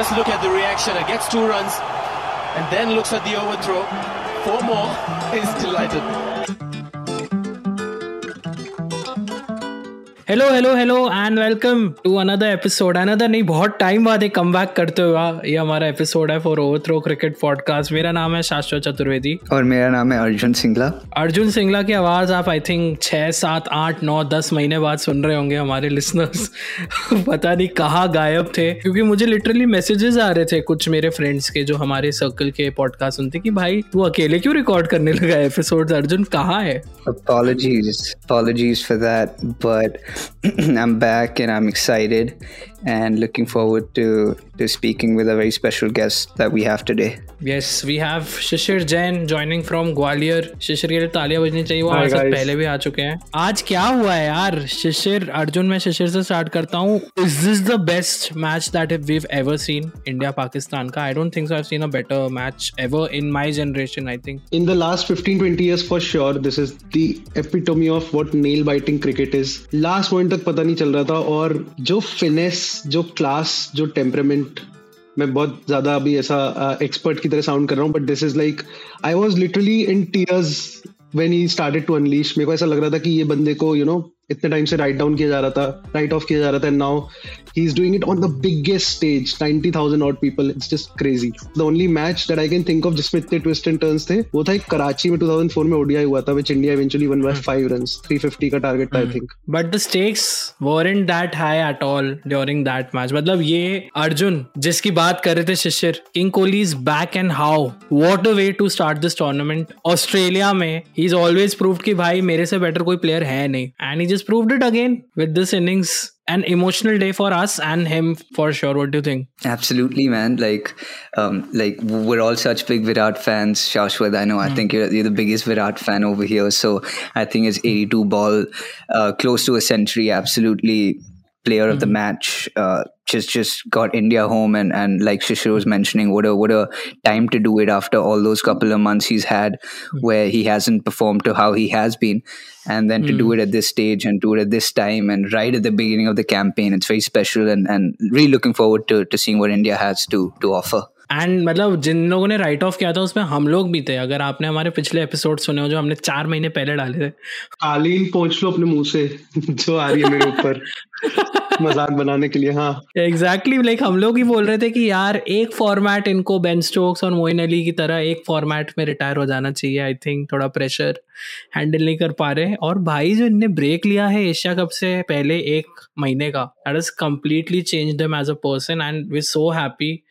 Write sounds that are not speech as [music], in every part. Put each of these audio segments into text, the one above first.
just look at the reaction and gets two runs and then looks at the overthrow. Four more. [laughs] He's delighted. Hello hello hello and welcome to another episode another नहीं बहुत time बाद एक कम करते हुआ ये हमारा episode है for over throw cricket podcast मेरा नाम है शाश्वत चतुर्वेदी। और मेरा नाम है अर्जुन सिंगला। अर्जुन सिंगला की आवाज़ आप आई थिंक छः सात आठ नौ दस महीने बाद सुन रहे होंगे हमारे लिसनर्स [laughs] पता नहीं कहाँ गायब थे क्योंकि मुझे लिटरली मैसेजेस आ रहे थे कुछ मेरे फ्रेंड्स के जो हमारे सर्कल के पॉडकास्ट सुनते कि भाई तू अकेले क्यों रिकॉर्ड करने लगा एपिसोड अर्जुन कहाँ है? Apologies, apologies for that, but [clears throat] I'm back and I'm excited and looking forward to to speaking with a very special guest that we have today. Yes, we have Shishir Jain joining from Gwalior. Shishir के लिए तालियां बजनी चाहिए वो हमारे साथ पहले भी आ चुके हैं आज क्या हुआ है यार शिशिर अर्जुन मैं शिशिर से स्टार्ट करता हूँ is this the best match that we've ever seen India Pakistan का I don't think so I seen a better match ever in my generation I think in the last 15 20 years for sure this is the epitome of what nail biting cricket is last point तक पता नहीं चल रहा था और जो finesse जो class जो टेम्परामेंट मैं बहुत ज़्यादा अभी ऐसा एक्सपर्ट की तरह साउंड कर रहा हूँ but this is like I was literally in tears when he started to unleash मेरे को ऐसा लग रहा था कि ये बंदे को यू you नो know, इतने टाइम से राइट डाउन किया जा रहा था राइट ऑफ़ किया जा रहा था and now he is doing it on the biggest stage 90000 odd people it's just crazy the only match that I can think of जिसमें इतने ट्विस्ट एंड टर्न्स थे वो था एक कराची में 2004 में ओडीआई हुआ था which India eventually won by 5 runs 350 का टारगेट था I think but the stakes weren't that high at all during that match मतलब ये अर्जुन जिसकी बात कर रहे थे Shishir king Kohli is back and how what a way to start this tournament Australia में ही इज़ ऑलवेज प्रूव्ड कि भाई मेरे से बेटर कोई प्लेयर है नहीं. And he Proved it again with this innings. An emotional day for us and him for sure. What do you think? Absolutely, man. Like, um, like we're all such big Virat fans. Shashwat, I know. Mm. I hmm. think you're, you're, the biggest Virat fan over here. So I think it's 82 ball, uh, close to a century. Absolutely player mm-hmm. of the hmm. match uh, just just got India home and and like Shishir was mentioning, what a what a time to do it after all those couple of months he's had mm. where he hasn't performed to how he has been, and then to mm. do it at this stage and do it at this time and right at the beginning of the campaign, it's very special and and really looking forward to to seeing what India has to to offer. And मतलब जिन लोगों ने right of किया था उसमें हम लोग भी थे। अगर आपने हमारे पिछले एपिसोड सुने हो जो हमने चार महीने पहले डाले थे। कालीन पहुँच लो अपने मुँह से जो आ रही है मेरे ऊपर। [laughs] मज़ाक बनाने के लिए हाँ। एग्जैक्टली exactly, लाइक like हम लोग ही बोल रहे थे कि यार एक फॉर्मेट इनको बेन स्टोक्स और मोइन अली की तरह एक फॉर्मेट में रिटायर हो जाना चाहिए आई थिंक थोड़ा प्रेशर हैंडल नहीं कर पा रहे और भाई जो इनने ब्रेक लिया है एशिया कप से पहले एक महीने का that is completely change them as a person and we so happy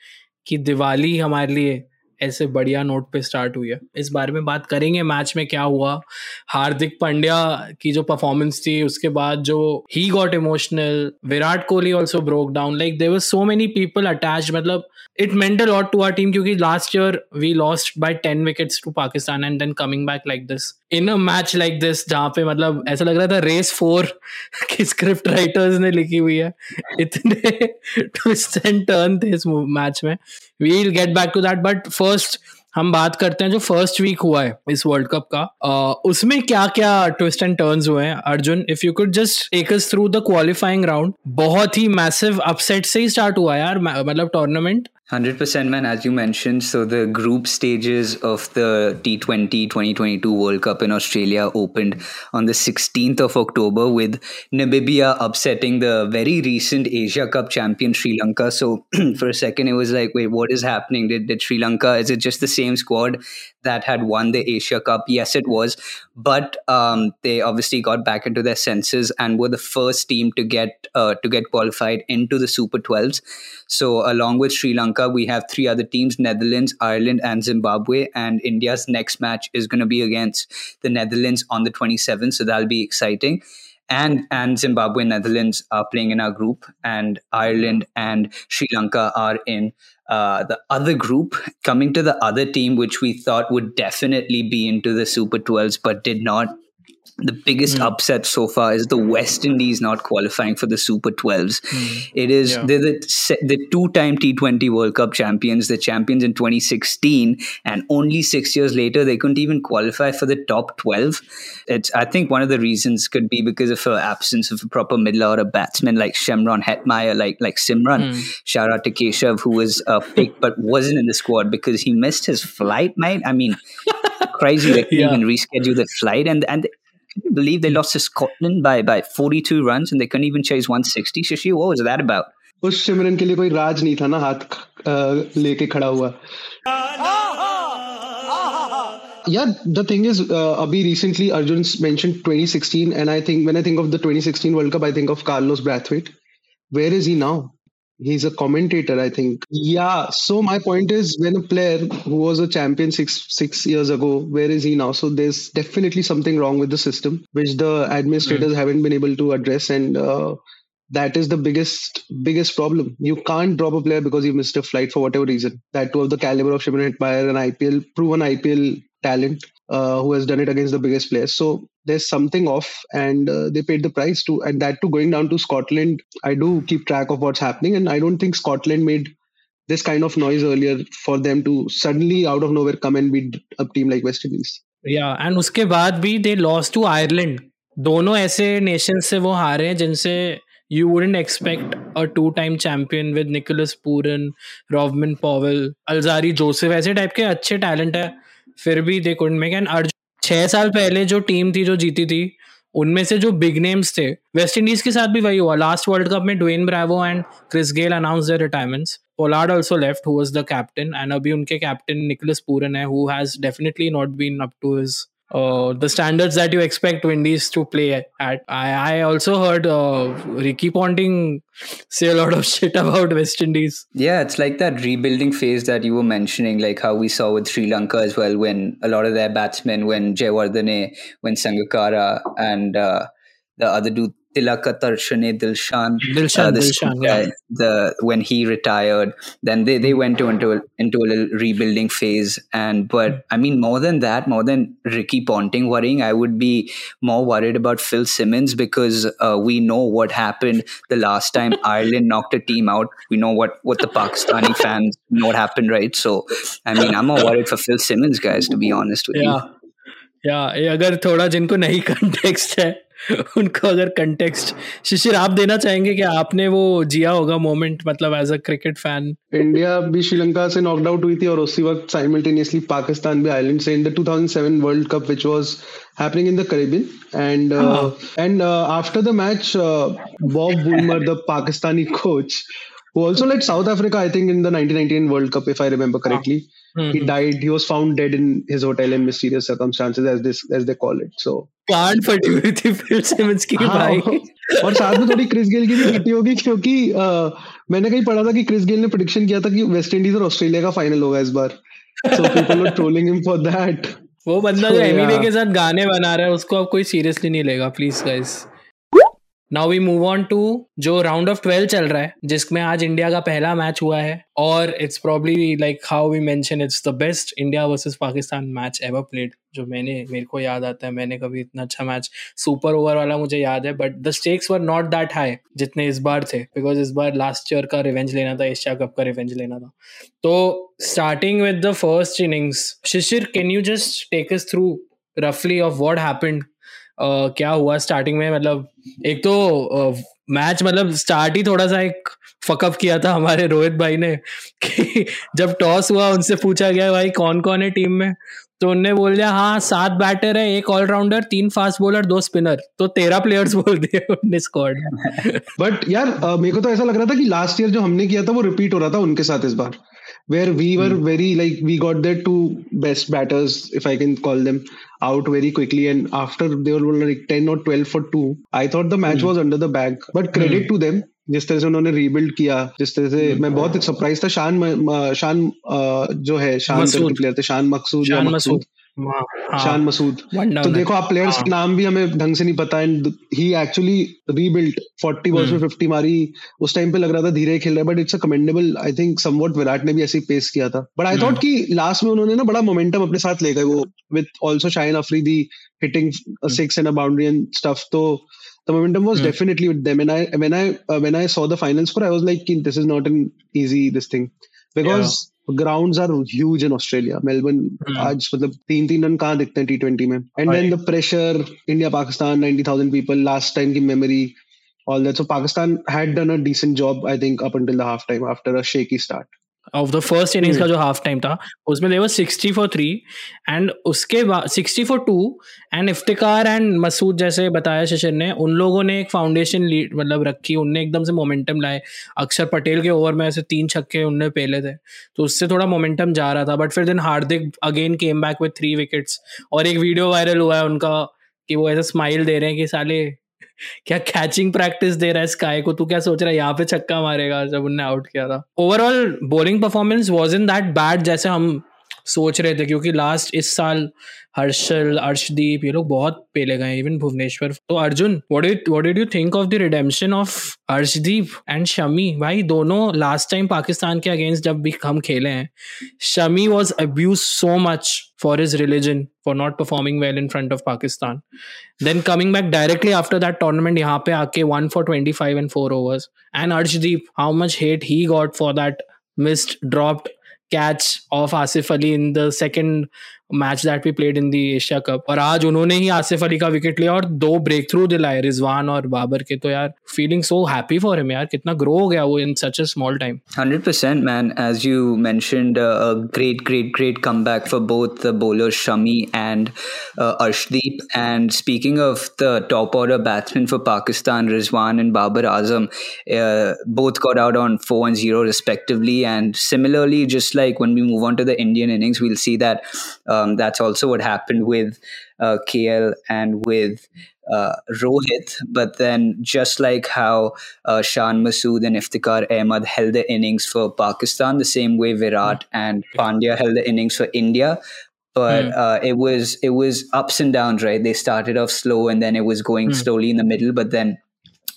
कि दिवाली हमारे लिए ऐसे बढ़िया नोट पे स्टार्ट हुई है। इस बारे में बात करेंगे मैच में क्या हुआ। हार्दिक पांड्या की जो परफॉर्मेंस थी, उसके बाद जो he got emotional Virat Kohli also broke down like there were so many people attach मतलब it meant lot to our team क्योंकि last year we lost by ten wickets to Pakistan and then coming back like this in a match like this जहाँ पे मतलब ऐसा लग रहा था Race four [laughs] की स्क्रिप्ट राइटर्स ने लिखी हुई है। इतने ट्विस्ट एंड टर्न थे इस मैच में। We'll get back to that but first हम बात करते हैं जो फ़र्स्ट वीक हुआ है इस वर्ल्ड कप का आ, उसमें क्या क्या ट्विस्ट एंड टर्न्स हुए हैं? Arjun if you could just take us through the qualifying round बहुत ही मैसिव अपसेट से ही स्टार्ट हुआ यार मतलब tournament 100% man as you mentioned so the group stages of the T20 2022 World Cup in Australia opened on the 16th of October with Namibia upsetting the very recent Asia Cup champion Sri Lanka. So [clears throat] for a second it was like wait what is happening? Did, did Sri Lanka is it just the same squad that had won the Asia Cup yes it was but um, they obviously got back into their senses and were the first team to get uh, to get qualified into the Super 12s so along with Sri Lanka we have three other teams Netherlands, Ireland, and Zimbabwe. And India's next match is going to be against the Netherlands on the 27th. So that'll be exciting. And, and Zimbabwe and Netherlands are playing in our group, and Ireland and Sri Lanka are in uh, the other group. Coming to the other team, which we thought would definitely be into the Super 12s, but did not the biggest Hmm. upset so far is the West Indies not qualifying for the Super 12s. It is Yeah. they're the, the two-time T20 World Cup champions, the champions in 2016, and only six years later they couldn't even qualify for the top 12. It's I think one of the reasons could be because of her absence of a proper middle order batsman like Shemron Hetmeyer, like like Simran. Hmm. Shout out to Keshav who was uh, picked but wasn't in the squad because he missed his flight, mate. I mean, [laughs] crazy they couldn't Yeah. even reschedule the flight and and can you believe they lost to Scotland by by 42 runs and they couldn't even chase 160? Shashi, what was that about? उस सिमरन के लिए कोई राज नहीं था ना हाथ अ, लेके खड़ा हुआ yeah the thing is uh, abhi recently arjun mentioned 2016 and i think when i think of the 2016 world cup i think of carlos brathwaite where is he now he's a commentator i think yeah so my point is when a player who was a champion six six years ago where is he now so there's definitely something wrong with the system which the administrators haven't been able to address and uh, that is the biggest biggest problem. You can't drop a player because you missed a flight for whatever reason. That of the caliber of Shimon Hetmeyer, an IPL proven IPL talent uh, who has done it against the biggest players. So there's something off, and uh, they paid the price too. And that too going down to Scotland. I do keep track of what's happening, and I don't think Scotland made this kind of noise earlier for them to suddenly out of nowhere come and beat a team like West Indies. या and उसके बाद भी दे loss to Ireland दोनों ऐसे nation से वो हारे हैं जिनसे you wouldn't expect a two time champion with Nicholas Pooran Rovman Powell Alzarri Joseph ऐसे टाइप के अच्छे टैलेंट है फिर भी they couldn't make and Arjun छह साल पहले जो टीम थी, जो जीती थी, उनमें से जो बिग नेम्स थे वेस्ट इंडीज के साथ भी वही हुआ। लास्ट वर्ल्ड कप में Dwayne Bravo and Chris Gayle announce the retirements Pollard also left who was the captain and अभी उनके कैप्टन निकोलस पूरन है who has definitely not been up to his uh, the standards that you expect Windies to play at. I, I also heard uh, Ricky Ponting say a lot of [laughs] shit about West Indies. Yeah, it's like that rebuilding phase that you were mentioning, like how we saw with Sri Lanka as well, when a lot of their batsmen, when Jayawardene, when Sangakkara, and uh, the other dude, Tilakatarshane Dilshan, Dilshan, uh, the Dilshan, Sikh yeah. guy, the when he retired, then they, they went to, into a, into a little rebuilding phase. And but I mean, more than that, more than Ricky Ponting worrying, I would be more worried about Phil Simmons because uh, we know what happened the last time [laughs] Ireland knocked a team out. We know what what the Pakistani fans know what happened, right? So I mean, I'm more worried for Phil Simmons, guys. To be honest with you. या या ये अगर थोड़ा जिनको नहीं context है उनको अगर कंटेक्स्ट शिशिर आप देना चाहेंगे कि आपने वो जिया होगा मोमेंट मतलब as a cricket fan India भी श्रीलंका से नॉकड आउट हुई थी और उसी वक्त साइमल्टेनियसली पाकिस्तान भी आइलैंड से in the 2007 World Cup which was happening in the Caribbean and and after the match Bob Woolmer the Pakistani coach who also led South Africa, I think, in the 1999 World Cup, if I remember correctly. He died. He was found dead in his hotel in mysterious circumstances, as this as they call it. So कांड फटी हुई थी फिर Simmons की हाँ, भाई और साथ में थोड़ी क्रिस गेल की भी फटी होगी क्योंकि अ, मैंने कहीं पढ़ा था कि क्रिस गेल ने प्रिडिक्शन किया था कि वेस्ट इंडीज और ऑस्ट्रेलिया का फाइनल होगा इस बार so people were trolling him for that वो बंदा So, जो एमिवे yeah. के साथ गाने बना रहा है उसको अब कोई सीरियसली नहीं लेगा please guys now we move on to जो राउंड ऑफ़ ट्वेल्व चल रहा है, जिसमें आज इंडिया का पहला मैच हुआ है, और it's probably like how we mention it's the best India versus Pakistan match ever played जो मैंने, मेरे को याद आता है, मैंने कभी इतना अच्छा मैच सुपर ओवर वाला मुझे याद है but the stakes were not that high जितने इस बार थे बिकॉज़ इस बार लास्ट ईयर का रिवेंज लेना था एशिया कप का रिवेंज लेना था। तो starting with the first innings Shishir can you just take us through रफली ऑफ़ वॉट हैपेंड क्या हुआ स्टार्टिंग में? मतलब एक तो मैच मतलब स्टार्ट ही थोड़ा सा एक फकअप किया था हमारे रोहित भाई ने [laughs] कि जब टॉस हुआ उनसे पूछा गया, भाई कौन कौन है टीम में? तो उनने बोल दिया हाँ सात बैटर है, एक ऑलराउंडर तीन फास्ट बॉलर दो स्पिनर तो तेरह प्लेयर्स [laughs] बोल दिए उनने स्क्वाड बट [laughs] यार मेरे को तो ऐसा लग रहा था कि लास्ट ईयर जो हमने किया था, वो रिपीट हो रहा था उनके साथ इस बार। where we were very like we got their two best batters if i can call them out very quickly and after they were like 10 or 12 for 2 i thought the match was under the bag but credit to them जिस तरह से उन्होंने rebuild किया जिस तरह से मैं बहुत सरप्राइज था शान म- म- शान अ, जो है शान मसूद। करके प्लेयर थे शान मकसूद या शान मकसूद हाँ, शान मसूद। तो देखो आप प्लेयर्स हाँ। के नाम भी हमें ढंग से नहीं पता and he actually rebuilt 40 balls में 50 मारी। उस टाइम पे लग रहा था धीरे खेल रहा है but it's a commendable I think somewhat Virat ने भी ऐसे पेस किया था। But I. थॉट कि लास्ट में उन्होंने ना बड़ा मोमेंटम अपने साथ ले गए वो with also Shaheen Afridi hitting six and a boundary and stuff तो the momentum was Hmm. definitely with them. And i when i uh, when i saw the final score i was like "Ki, this is not an easy this thing. Because grounds are huge in australia melbourne Hmm. आज मतलब तीन तीन run कहाँ दिखते हैं T twenty में and then the pressure India Pakistan 90000 people last time की memory all that so pakistan had done a decent job i think up until the half time after a shaky start Of the first innings Hmm. का जो half time था उसमें they were sixty four three and उसके बाद sixty four two and Iftikhar and Masood जैसे बताया शिशिर ने उन लोगों ने एक फाउंडेशन लीड मतलब रखी उनने एकदम से मोमेंटम लाए अक्षर पटेल के ओवर में ऐसे तीन छक्के उनने पहले थे तो उससे थोड़ा मोमेंटम जा रहा था बट फिर then Hardik again came back with three wickets और एक वीडियो वायरल हुआ है उनका कि वो ऐसा स्माइल दे रहे हैं कि साले क्या कैचिंग प्रैक्टिस दे रहा है स्काई को? तू क्या सोच रहा है? यहाँ पे छक्का मारेगा जब उनने आउट किया था। Overall bowling performance was in that bad जैसे हम सोच रहे थे, क्योंकि लास्ट इस साल हर्षल, अर्शदीप, ये लोग बहुत पेले गए इवन भुवनेश्वर। तो Arjun what did what did you think of the redemption of Arshdeep and Shami? भाई, दोनों लास्ट टाइम पाकिस्तान के अगेंस्ट जब भी हम खेले हैं, Shami was abused so much for his religion for not performing well in front of Pakistan. Then coming back directly after that tournament, यहाँ पे आके one for 25 and four overs and Arshdeep how much hate he got for that missed dropped catch of Asif Ali in the second match that we played in the Asia cup और आज उन्होंने ही आसिफ अली का wicket लिया और दो breakthrough दिलाए रिजवान और बाबर के तो यार feeling so happy for him यार कितना ग्रो हो गया वो in such a small time 100% man as you mentioned uh, a great great great comeback for both the bowlers Shami and uh, Arshdeep and speaking of the top order batsmen for Pakistan Rizwan and Babar Azam uh, both got out on 4 and 0 respectively and similarly just like when we move on to the Indian innings we'll see that um, that's also what happened with uh, KL and with uh, Rohit, but then just like how uh, Shan Masood and Iftikhar Ahmed held the innings for Pakistan, the same way Virat and Pandya held the innings for India. But Hmm. uh, it was it was ups and downs, right? They started off slow and then it was going Hmm. slowly in the middle, but then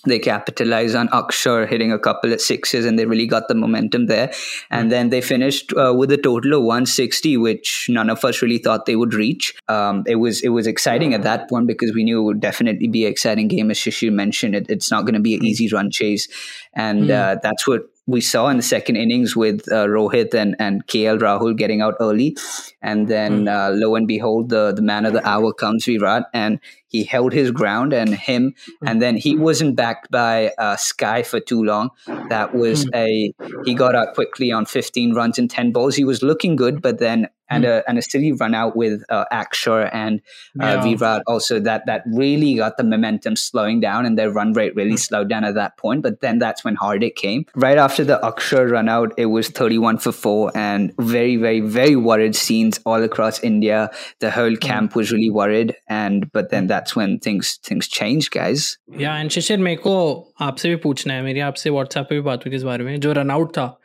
they capitalized on Akshar hitting a couple of sixes and they really got the momentum there. And then they finished uh, with a total of 160, which none of us really thought they would reach. Um, it was it was exciting at that point because we knew it would definitely be an exciting game. As Shishir mentioned, it, it's not going to be an easy run chase, and uh, that's what we saw in the second innings with uh, Rohit and, and KL Rahul getting out early. And then uh, lo and behold, the, the man of the hour comes Virat and he held his ground and him. And then he wasn't backed by uh, Sky for too long. That was a, he got out quickly on 15 runs and 10 balls. He was looking good, but then, and a, and a silly run out with uh, Akshar and uh, Yeah. Virat also that, that really got the momentum slowing down and their run rate really slowed down at that point. But then that's when Hardik came. Right after the Akshar run out, it was 31 for 4 and very, very, very worried scenes all across India. The whole camp was really worried. And, but then that's when things, things changed, guys. Yeah and Shishir मेरे को आपसे भी पूछना है मेरी आपसे WhatsApp पे भी बात हुई इस बारे में जो रन आउट था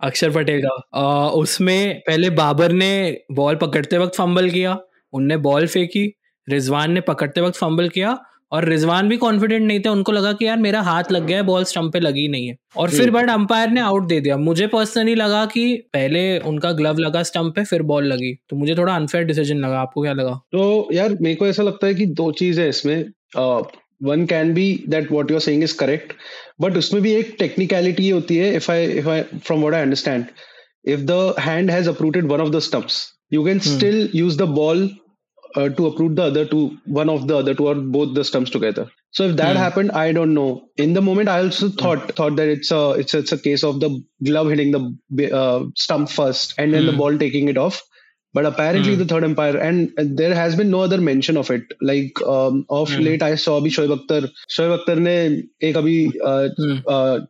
अक्षर पटेल का अ, उसमें पहले बाबर ने बॉल पकड़ते वक्त फंबल किया उनने बॉल फेंकी रिजवान ने पकड़ते वक्त फंबल किया और रिजवान भी कॉन्फिडेंट नहीं थे उनको लगा कि यार मेरा हाथ लग गया है बॉल स्टंप पे लगी नहीं है। और फिर बट अंपायर ने आउट दे दिया। मुझे पर्सनली लगा कि पहले उनका ग्लव लगा स्टंप पे फिर बॉल लगी। तो मुझे थोड़ा अनफेयर डिसीज़न लगा। आपको क्या लगा? तो यार मेरे को ऐसा लगता है कि दो चीज़ है इसमें। One can be that what you are saying is correct but उसमें भी एक टेक्निकलिटी होती है if I if I from what I understand if the hand has uprooted one of the stumps you can still use the ball uh, to uproot the other two, one of the other two or both the stumps together. So if that mm. happened, I don't know. In the moment, I also hmm. thought mm. thought that it's a it's a, it's a case of the glove hitting the uh, stump first and then mm. the hmm. ball taking it off. But apparently, hmm. the third umpire and there has been no other mention of it. Like um, of late, I saw abhi Shoaib Akhtar. Shoaib Akhtar ne ek abhi uh, uh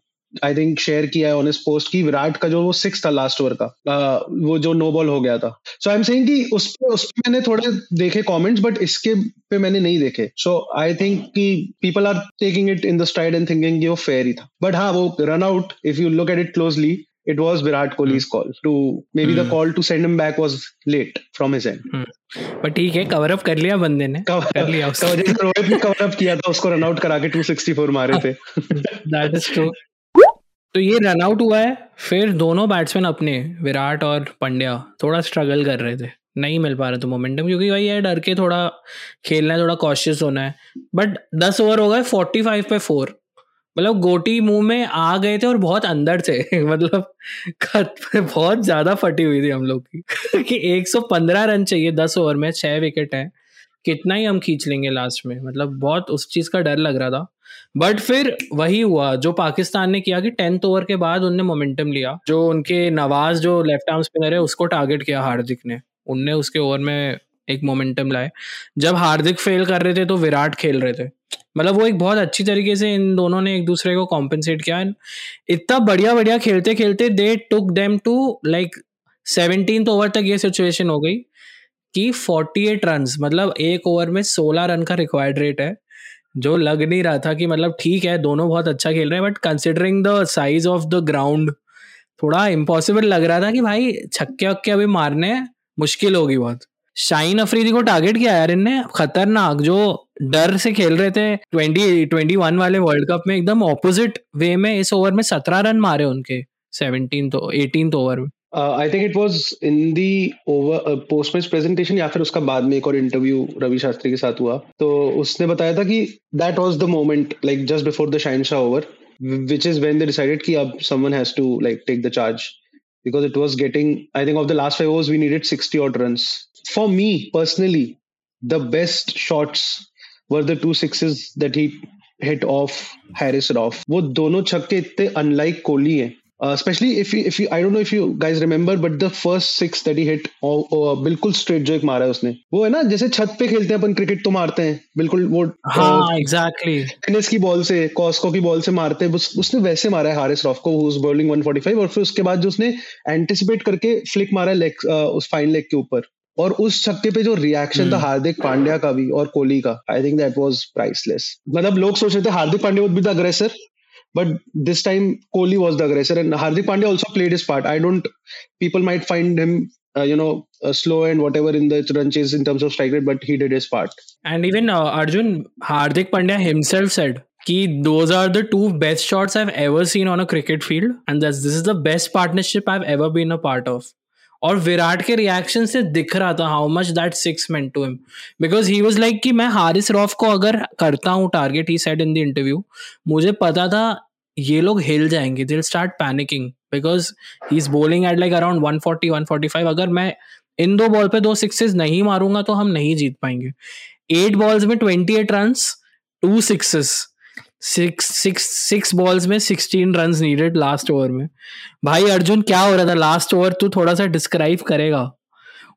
I think share किया है on इस post की विराट का जो वो six था last over का। uh, वो जो नो बॉल हो गया था। सो आई एम सेइंग कि उस पे उस पे मैंने थोड़े देखे कमेंट्स बट इसके पे मैंने नहीं देखे। सो आई थिंक कि people are taking it in the stride and thinking कि वो फेयर ही था। बट हाँ वो run out if you look at it closely it was Virat Kohli's call to maybe the Hmm. call to send him back was late from his end. But ठीक है cover up कर लिया बंदे ने। कर लिया उसने। रोहित ने कवर अप किया था उसको रन आउट करा के 264 मारे थे। दैट इज़ ट्रू तो ये रन आउट हुआ है। फिर दोनों बैट्समैन अपने, विराट और पंड्या, थोड़ा स्ट्रगल कर रहे थे। नहीं मिल पा रहा था मोमेंटम क्योंकि भाई यार डर के थोड़ा खेलना है, थोड़ा कॉशियस होना है। बट दस ओवर हो गए फोर्टी फाइव पे फोर मतलब गोटी मुँह में आ गए थे और बहुत अंदर थे। [laughs] मतलब खत बहुत ज़्यादा फटी हुई थी हम लोग की। [laughs] कि 115 रन चाहिए दस ओवर में, छह विकेट है। कितना ही हम खींच लेंगे लास्ट में। मतलब बहुत उस चीज़ का डर लग रहा था। बट फिर वही हुआ, जो पाकिस्तान ने किया कि टेंथ ओवर के बाद उनने मोमेंटम लिया, जो उनके नवाज़ जो लेफ़्ट आर्म स्पिनर है उसको टारगेट किया हार्दिक ने। उनने उसके ओवर में एक मोमेंटम लाए। जब हार्दिक फेल कर रहे थे तो विराट खेल रहे थे। मतलब वो एक बहुत अच्छी तरीके से इन दोनों ने एक दूसरे को कॉम्पनसेट किया इतना बढ़िया बढ़िया खेलते खेलते they took them to like seventeen over तक ये सिचुएशन हो गई कि 48 रन मतलब एक ओवर में 16 रन का रिक्वायर्ड रेट है। जो लग नहीं रहा था कि मतलब ठीक है, दोनों बहुत अच्छा खेल रहे हैं but considering the size of the ground थोड़ा इम्पॉसिबल लग रहा था कि भाई छक्के वक्के अभी मारने मुश्किल होगी बहुत। शाइन अफरीदी को टारगेट किया यार इनने, खतरनाक, जो डर से खेल रहे थे ट्वेंटी ट्वेंटी वन वाले वर्ल्ड कप में एकदम ऑपोजिट वे में इस ओवर में सत्रह रन मारे उनके सेवनटीन तो एटीन ओवर में। I think it was in the over post match presentation या फिर उसका बाद में एक और इंटरव्यू रवि शास्त्री के साथ हुआ। तो उसने बताया था कि that was the moment like just before the Shaheen Shah over which is when the decided कि अब someone has to like take the charge because it was getting I think of the last five overs we needed sixty eight run for me personally the best shots were the two six that he hit off Haris Rauf वो दोनों छक्के इतने unlike Kohli है। Uh, especially if you if you I don't know if you guys remember but the first six that he hit oh, oh, बिल्कुल straight जो एक मारा है उसने। वो है ना जैसे छत पे खेलते हैं अपन क्रिकेट तो मारते हैं। बिल्कुल वो हाँ एग्जैक्टली टेनिस की बॉल से कॉस्को की बॉल से मारते हैं। उस, उसने वैसे मारा है हारिस रॉफ को उस बॉलिंग 145 और फिर उसके बाद जो उसने एंटिसिपेट करके फ्लिक मारा है लेग उस फाइन लेग के ऊपर। और उस छक्के पे जो रिएक्शन था हार्दिक पांड्या का भी और कोहली का I think that was priceless मतलब लोग सोच रहे थे Hardik Pandya would be the aggressor but this time Kohli was the aggressor and Hardik Pandya also played his part. I don't, people might find him, uh, you know, uh, slow and whatever in the run chase in terms of strike rate, but he did his part. And even uh, Arjun Hardik Pandya himself said कि those are the two best shots I've ever seen on a cricket field and this is the best partnership I've ever been a part of. और विराट के reaction से दिख रहा था how much that six meant to him because he was like कि मैं हारिस रॉफ को अगर करता हूँ target he said in the interview मुझे पता था ये लोग हिल जाएँगे they'll start panicking because he is bowling at like around 140 145 अगर मैं इन दो बॉल पे दो सिक्सेस नहीं मारूँगा तो हम नहीं जीत पाएँगे। एट बॉल्स में 28 run two sixes run needed last over में भाई अर्जुन क्या हो रहा था? लास्ट ओवर तू थोड़ा सा डिस्क्राइब करेगा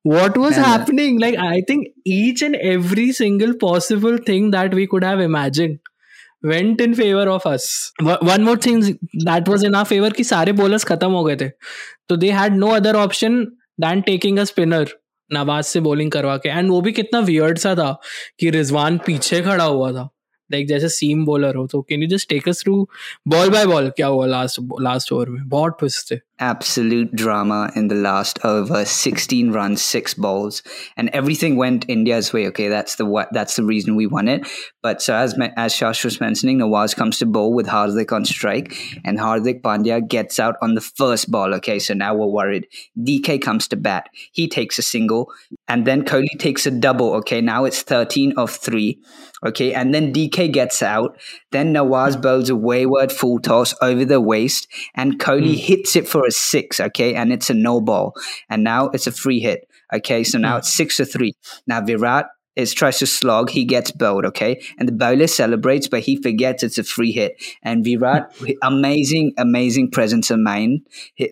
what was happening possible thing that we could went in favour of us one more that was in our favour कि सारे बॉलर्स खत्म हो गए थे। तो they had no other option than taking a spinner Nawaz से bowling करवा के। एंड वो भी कितना वियर्ड सा था कि रिजवान पीछे खड़ा हुआ था। लाइक जैसे सीम बॉलर हो तो can you just take us through ball by ball क्या हुआ लास्ट लास्ट ओवर में बहुत ट्विस्ट थे absolute drama in the last over 16 runs six balls and everything went india's way okay that's the what that's the reason we won it but so as ma- as shash was mentioning nawaz comes to bowl with hardik on strike and hardik pandya gets out on the first ball okay so now we're worried dk comes to bat he takes a single and then kohli takes a double okay now it's 13 of 3 okay and then dk gets out. Then nawaz hmm. bowls a wayward full toss over the waist and kohli hmm. hits it for a six, okay, and it's a no ball, and now it's a free hit, okay. So now hmm. it's six to three. Now Virat is tries to slog, he gets bowled, okay, and the bowler celebrates, but he forgets it's a free hit. And Virat, amazing, amazing presence of mind.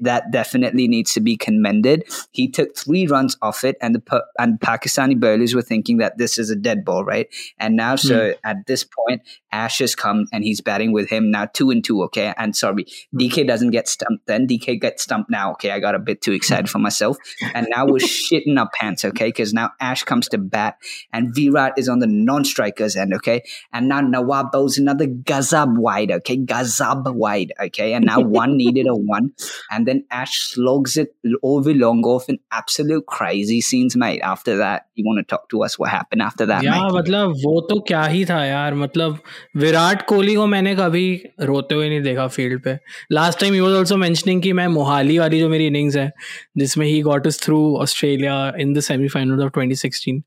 That definitely needs to be commended. He took three runs off it, and the and Pakistani bowlers were thinking that this is a dead ball, right? And now, hmm. so at this point, Ash has come and he's batting with him now, two and two, okay. And sorry, DK doesn't get stumped then. DK gets stumped now. Okay, I got a bit too excited for myself. And now we're [laughs] shitting our pants, okay? Because now Ash comes to bat and Virat is on the non-strikers end, okay? And now Nawab bowls another Gazab wide, okay? Gazab wide, okay? And now one needed [laughs] a one. And then Ash slogs it over long off in absolute crazy scenes, mate. After that, you want to talk to us what happened after that, yeah, मतलब वो तो क्या ही था यार मतलब विराट कोहली को मैंने कभी रोते हुए नहीं देखा फील्ड पे last time you was also mentioning कि मैं मोहाली वाली जो मेरी इनिंग्स है जिसमें he got us through Australia in the semifinal of 2016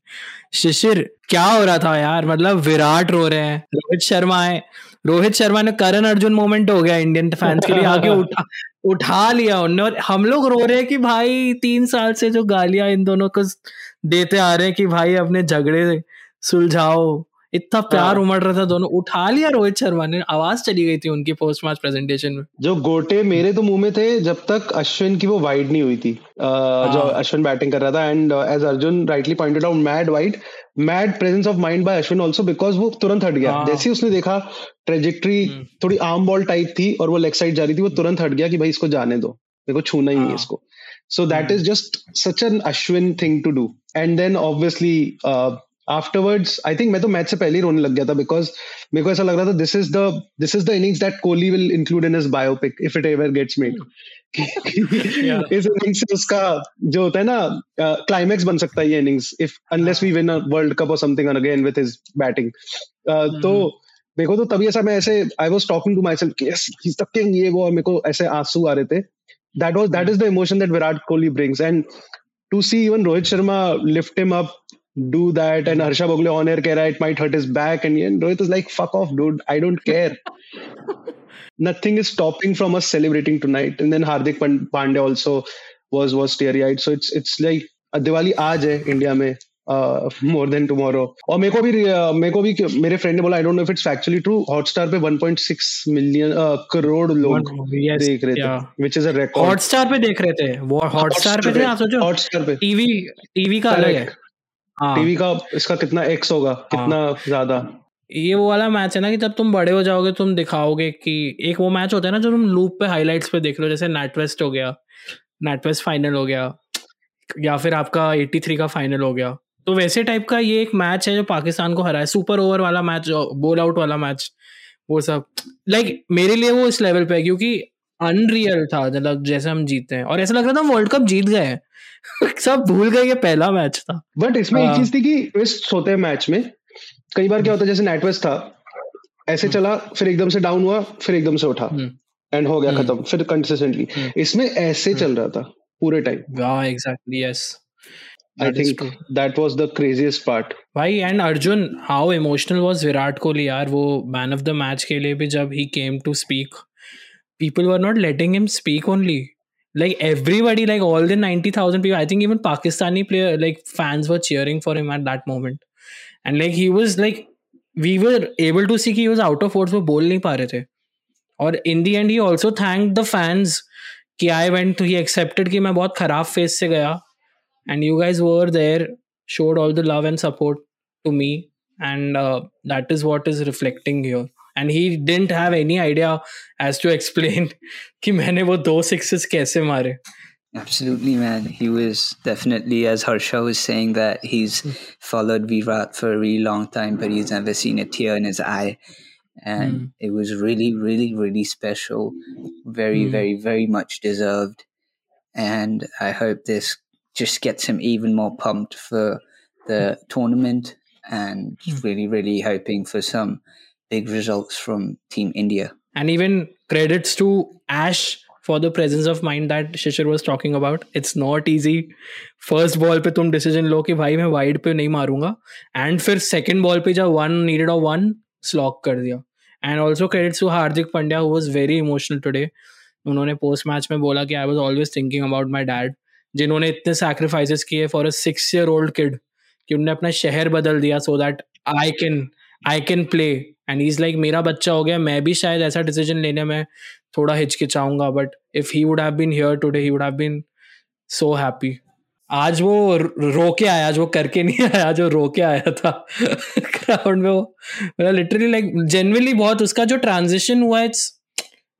Shishir क्या हो रहा था यार? मतलब विराट रो रहे हैं। रोहित शर्मा है रोहित शर्मा ने करण अर्जुन मोमेंट हो गया इंडियन फैंस के लिए। आगे [laughs] उठा उठा लिया उन्होंने और हम लोग रो रहे हैं कि भाई तीन साल से जो गालियाँ इन दोनों को देते आ रहे हैं कि भाई अपने झगड़े सुलझाओ। इतना प्यार हाँ। उमड़ रहा था दोनों। उठा लिया रोहित शर्मा ने। आवाज़ चली गई थी उनकी पोस्ट मैच प्रेजेंटेशन में। जो गोटे मेरे तो मुँह में थे जब तक अश्विन की वो वाइड नहीं हुई थी। हाँ। जो अश्विन बैटिंग कर रहा था and as Arjun rightly pointed out mad wide mad presence of mind by Ashwin also because वो तुरंत हट गया। जैसे ही उसने देखा ट्रेजेक्ट्री हम्म। थोड़ी आर्म बॉल टाइप थी और वो लेग साइड जा रही थी वो तुरंत हट गया कि भाई इसको जाने दो। देखो को छूना ही नहीं इसको। So that is just such an Ashwin thing to do and then obviously afterwards I think मैं तो मैच से पहले ही रोने लग गया था बिकॉज़ मेरे को ऐसा लग रहा था this is the this is the innings that Kohli will include in his biopic if it ever gets made इस इनिंग्स से उसका जो होता है ना क्लाइमैक्स बन सकता है ये innings if unless we win world cup और something again with his batting तो देखो तो तभी ऐसा मैं ऐसे I was talking to myself yes he is the king ये वो मेरे को ऐसे आँसू आ रहे थे. That was that is the emotion that Virat Kohli brings and to see even Rohit Sharma lift him up do that. And Harsha Bhogle on air keh it might hurt his back. And, and Rohit is like, fuck off, dude. I don't care. Nothing is stopping from us celebrating tonight. And then Hardik Pandya also was was teary eyed. So it's it's like Diwali आज है India में more than tomorrow और मेरे को भी मेरे को भी मेरे फ्रेंड ने बोला I don't know if it's factually true Hotstar पे 1.6 मिलियन करोड़ लोग yes, देख रहे थे which is a record Hotstar पे देख रहे थे वो हॉटस्टार पे थे आप सोचो हॉटस्टार पे टीवी टीवी का अलग है टीवी हाँ। का इसका कितना एक्स होगा हाँ। कितना ज़्यादा ये वो वाला मैच है ना कि जब तुम बड़े हो जाओगे तुम दिखाओगे कि एक वो मैच होता है ना जो तुम लूप पे हाइलाइट्स पे देख लो जैसे नेटवेस्ट हो गया नेटवेस्ट फाइनल हो गया या फिर आपका 83 का फाइनल हो गया तो वैसे टाइप का ये एक मैच है जो पाकिस्तान को हरा है सुपर ओवर वाला मैच बोल आउट वाला मैच वो सब लाइक like, मेरे लिए वो इस लेवल पे है क्योंकि अनरियल था मतलब जैसे हम जीते हैं। और ऐसा लग रहा था वर्ल्ड कप जीत गए हैं। [laughs] सब भूल गए ये पहला मैच था। बट इसमें एक हाँ। चीज़ थी कि ट्विस्ट होते हैं मैच में कई बार क्या होता है जैसे नेटवेस्ट था ऐसे हम्म। चला फिर एकदम से डाउन हुआ फिर एकदम से उठा। And hmm. हो गया हम्म। खत्म फिर कंसिस्टेंटली इसमें ऐसे चल रहा था पूरे time exactly yes I think that was the craziest part. भाई and Arjun how emotional was Virat Kohli यार वो मैन ऑफ़ द मैच के लिए भी जब he came to speak People were not letting him speak only like everybody, like all the 90,000 people, I think even Pakistani player, like fans were cheering for him at that moment. And like he was like, we were able to see he was out of words, वो बोल नहीं पा रहे थे. और in the end he also thanked the fans कि I went to, he accepted कि मैं बहुत खराब फेस से गया. And you guys were there, showed all the love and support to me. And uh, that is what is reflecting here. And he didn't have any idea as to explain कि मैंने वो दो sixes कैसे मारे Absolutely, man. He was definitely, as Harsha was saying, that he's followed Virat for a really long time, but he's never seen a tear in his eye. And mm. it was really, really, really special. Very, mm. very, very much deserved. And I hope this just gets him even more pumped for the tournament and mm. really, really hoping for some big results from Team India. And even credits to Ash for the presence of mind that Shishir was talking about. It's not easy. First ball पे तुम decision लो कि भाई मैं wide पे नहीं मारूंगा and फिर second ball पे जब one needed off one slog कर दिया and also credits to Hardik Pandya who was very emotional today उन्होंने पोस्ट मैच में बोला कि I was always thinking about my dad जिन्होंने इतने सैक्रिफाइसेस किए for a six year old kid कि उन्होंने अपना शहर बदल दिया so that I can I can play and is like मेरा बच्चा हो गया मैं भी शायद ऐसा डिसीज़न लेने में थोड़ा हिचकिचाऊँगा but if he would have been here today he would have been so happy आज वो रो के आया आज वो करके नहीं आया जो रो के आया था। [laughs] क्राउड में वो मतलब लिटरली लाइक जेनवली बहुत उसका जो ट्रांजिशन हुआ इट्स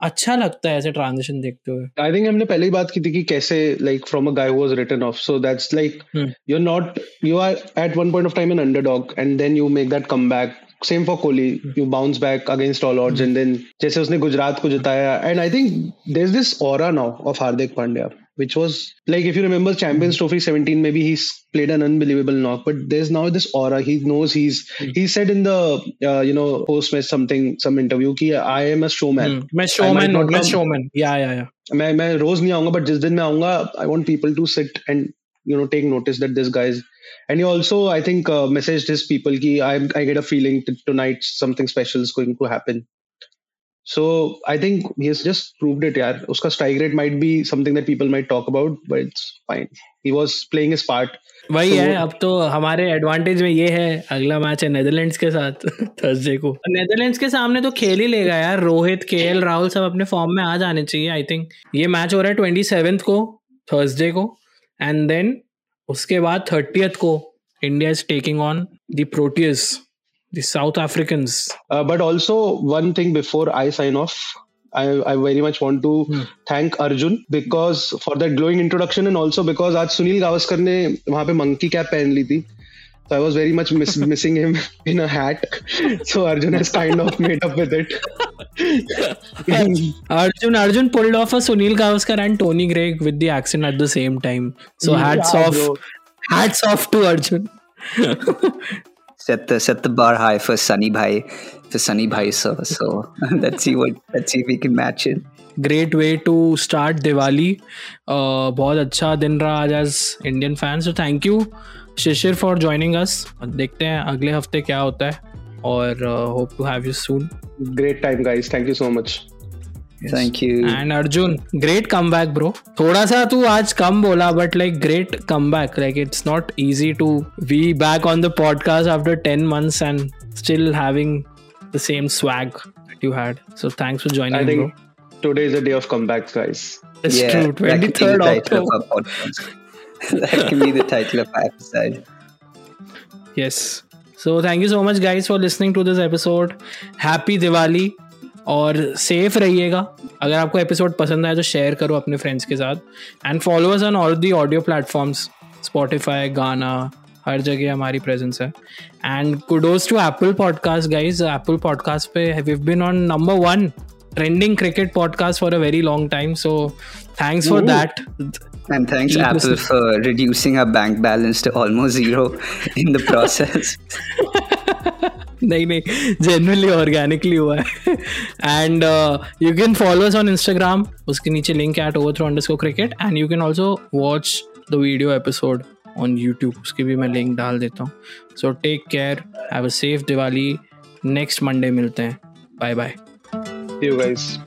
अच्छा लगता है ऐसे ट्रांजिशन देखते हुए। आई थिंक हमने पहले ही बात की थी कि कैसे like from a guy was written off so that's like you are not you are at one point of time an underdog and then you make that come back same for Kohli you bounce back against all odds and then जैसे उसने गुजरात को जिताया and I think there is this aura now of Hardik Pandya which was like if you remember Champions Trophy 17, maybe he's played an unbelievable knock, but there's now this aura. He knows he's mm. he said in the uh, you know post match something some interview कि I am a showman. Hmm. मैं showman हूँ मैं showman. Yeah yeah yeah. मैं मैं रोज नहीं आऊँगा but जिस दिन मैं आऊँगा I want people to sit and you know take notice that this guy is and he also I think uh, messaged his people कि I I get a feeling that tonight something special is going to happen. So I think he has just proved it, यार. उसका strike rate might be something that people might talk about, but it's fine. He was playing his part. वही so, है अब तो हमारे advantage में ये है अगला मैच है नेदरलैंड्स के साथ थर्सडे को नेदरलैंड्स के सामने तो खेल ही लेगा यार रोहित के राहुल सब अपने फॉर्म में आ जाने चाहिए आई थिंक ये मैच हो रहा है ट्वेंटी सेवेंथ को थर्सडे को एंड देन उसके बाद थर्टियथ को India is taking on the Proteas the South Africans. Uh, but also, one thing before I sign off, I, I very much want to hmm. thank Arjun because for that glowing introduction and also because आज सुनील गावस्कर ने वहाँ पे monkey cap पहन ली थी So I was very much miss, missing [laughs] him in a hat. So Arjun has kind of made up with it. [laughs] Arjun Arjun pulled off a Sunil Gavaskar and Tony Greig with the accent at the same time. So hats yeah, off, bro. hats off to Arjun. [laughs] set the set the bar high for Sunny Bhai for Sunny Bhai sir. So let's see what let's see if we can match it. Great way to start Diwali बहुत अच्छा दिन रहा आज as Indian fan so thank you Shishir for joining us देखते हैं अगले हफ़्ते क्या होता है और hope to have you soon great time guys thank you so much thank you and Arjun great come back bro थोड़ा सा तू आज कम बोला but like great come back like it's not easy to be back on the podcast after ten months and still having the same swag that you had so thanks for joining bro today is a day of comebacks guys. It's yeah, true. 23rd October. [laughs] that can be the title of my episode. Yes. So thank you so much, guys, for listening to this episode. Happy Diwali. और safe रहिएगा अगर आपको episode पसंद आया तो share करो अपने friends के साथ and followers on all the audio platforms Spotify Gaana हर जगह हमारी प्रेजेंस है and kudos to Apple podcast guys Apple podcast पे we've been on number one trending cricket podcast for a very long time so thanks for that And thanks Keep Apple listening. for reducing our bank balance to almost zero in the process. [laughs] नहीं नहीं genuinely organically हुआ है and you can follow us on Instagram उसके नीचे link at over throw under cricket and you can also watch the video episode on YouTube उसकी भी मैं link डाल देता हूँ so take care have a safe Diwali next Monday मिलते हैं बाय बाय यू गाइस